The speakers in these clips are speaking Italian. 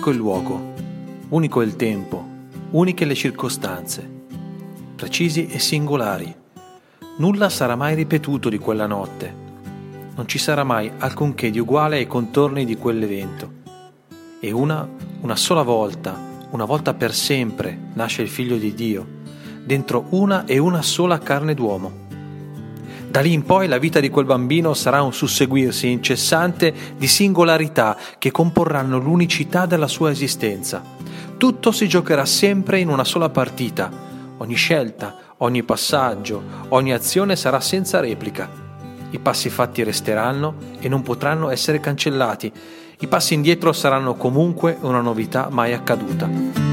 unico il luogo, unico il tempo, uniche le circostanze, precisi e singolari. Nulla sarà mai ripetuto di quella notte. Non ci sarà mai alcunché di uguale ai contorni di quell'evento. E una, una sola volta, una volta per sempre, nasce il figlio di Dio, dentro una e una sola carne d'uomo. Da lì in poi la vita di quel bambino sarà un susseguirsi incessante di singolarità che comporranno l'unicità della sua esistenza. Tutto si giocherà sempre in una sola partita. Ogni scelta, ogni passaggio, ogni azione sarà senza replica. I passi fatti resteranno e non potranno essere cancellati. I passi indietro saranno comunque una novità mai accaduta.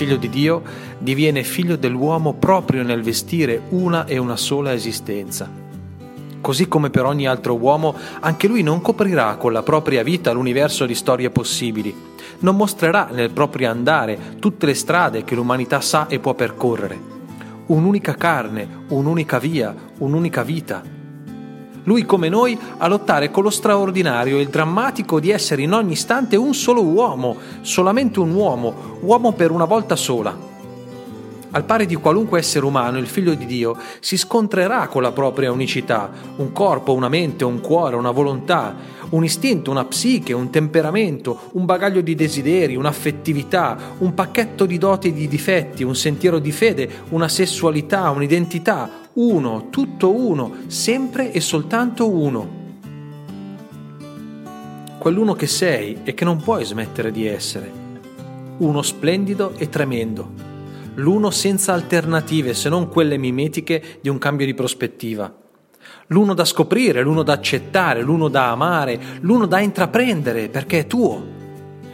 Figlio di Dio diviene figlio dell'uomo proprio nel vestire una e una sola esistenza. Così come per ogni altro uomo, anche lui non coprirà con la propria vita l'universo di storie possibili, non mostrerà nel proprio andare tutte le strade che l'umanità sa e può percorrere. Un'unica carne, un'unica via, un'unica vita, lui come noi a lottare con lo straordinario e il drammatico di essere in ogni istante un solo uomo, solamente un uomo, uomo per una volta sola. Al pari di qualunque essere umano, il figlio di Dio si scontrerà con la propria unicità, un corpo, una mente, un cuore, una volontà, un istinto, una psiche, un temperamento, un bagaglio di desideri, un'affettività, un pacchetto di doti e di difetti, un sentiero di fede, una sessualità, un'identità, uno, tutto uno, sempre e soltanto uno. Quell'uno che sei e che non puoi smettere di essere. Uno splendido e tremendo. L'uno senza alternative se non quelle mimetiche di un cambio di prospettiva. L'uno da scoprire, l'uno da accettare, l'uno da amare, l'uno da intraprendere perché è tuo.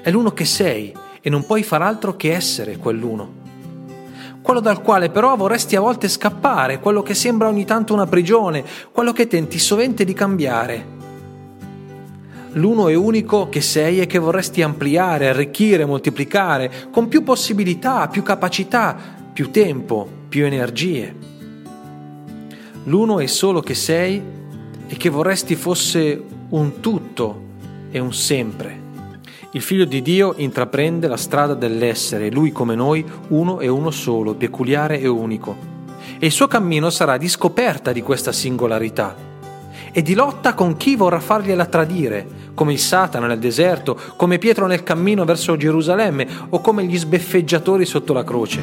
È l'uno che sei e non puoi far altro che essere quell'uno quello dal quale però vorresti a volte scappare, quello che sembra ogni tanto una prigione, quello che tenti sovente di cambiare. L'uno e unico che sei e che vorresti ampliare, arricchire, moltiplicare, con più possibilità, più capacità, più tempo, più energie. L'uno e solo che sei e che vorresti fosse un tutto e un sempre. Il figlio di Dio intraprende la strada dell'essere, lui come noi, uno e uno solo, peculiare e unico. E il suo cammino sarà di scoperta di questa singolarità e di lotta con chi vorrà fargliela tradire, come il Satana nel deserto, come Pietro nel cammino verso Gerusalemme o come gli sbeffeggiatori sotto la croce.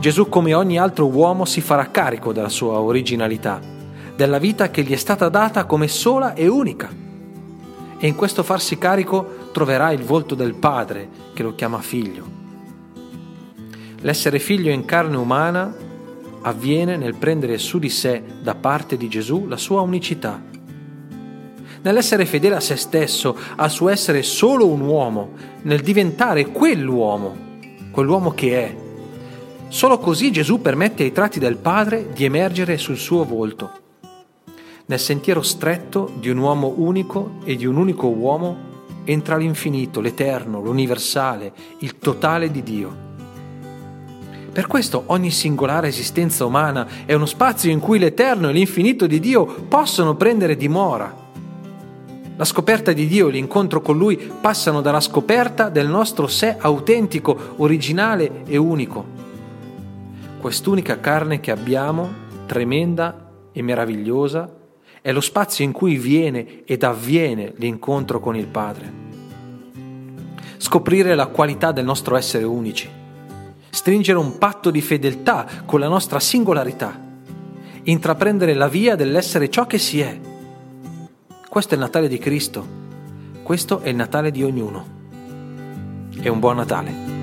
Gesù, come ogni altro uomo, si farà carico della sua originalità della vita che gli è stata data come sola e unica. E in questo farsi carico troverà il volto del Padre che lo chiama figlio. L'essere figlio in carne umana avviene nel prendere su di sé da parte di Gesù la sua unicità. Nell'essere fedele a se stesso, al suo essere solo un uomo, nel diventare quell'uomo, quell'uomo che è. Solo così Gesù permette ai tratti del Padre di emergere sul suo volto nel sentiero stretto di un uomo unico e di un unico uomo entra l'infinito, l'eterno, l'universale, il totale di Dio. Per questo ogni singolare esistenza umana è uno spazio in cui l'eterno e l'infinito di Dio possono prendere dimora. La scoperta di Dio e l'incontro con Lui passano dalla scoperta del nostro sé autentico, originale e unico. Quest'unica carne che abbiamo, tremenda e meravigliosa, è lo spazio in cui viene ed avviene l'incontro con il Padre. Scoprire la qualità del nostro essere unici, stringere un patto di fedeltà con la nostra singolarità, intraprendere la via dell'essere ciò che si è. Questo è il Natale di Cristo, questo è il Natale di ognuno. E un buon Natale.